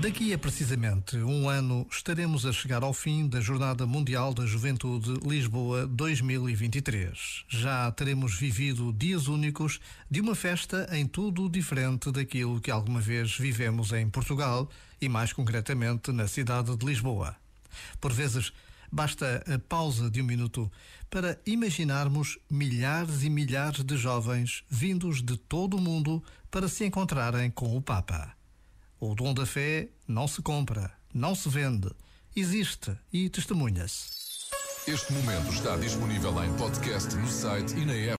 Daqui a precisamente um ano estaremos a chegar ao fim da Jornada Mundial da Juventude Lisboa 2023. Já teremos vivido dias únicos de uma festa em tudo diferente daquilo que alguma vez vivemos em Portugal e mais concretamente na cidade de Lisboa. Por vezes, basta a pausa de um minuto para imaginarmos milhares e milhares de jovens vindos de todo o mundo para se encontrarem com o Papa. O dom da fé não se compra, não se vende, existe e testemunha-se. Este momento está disponível em podcast no site e na app.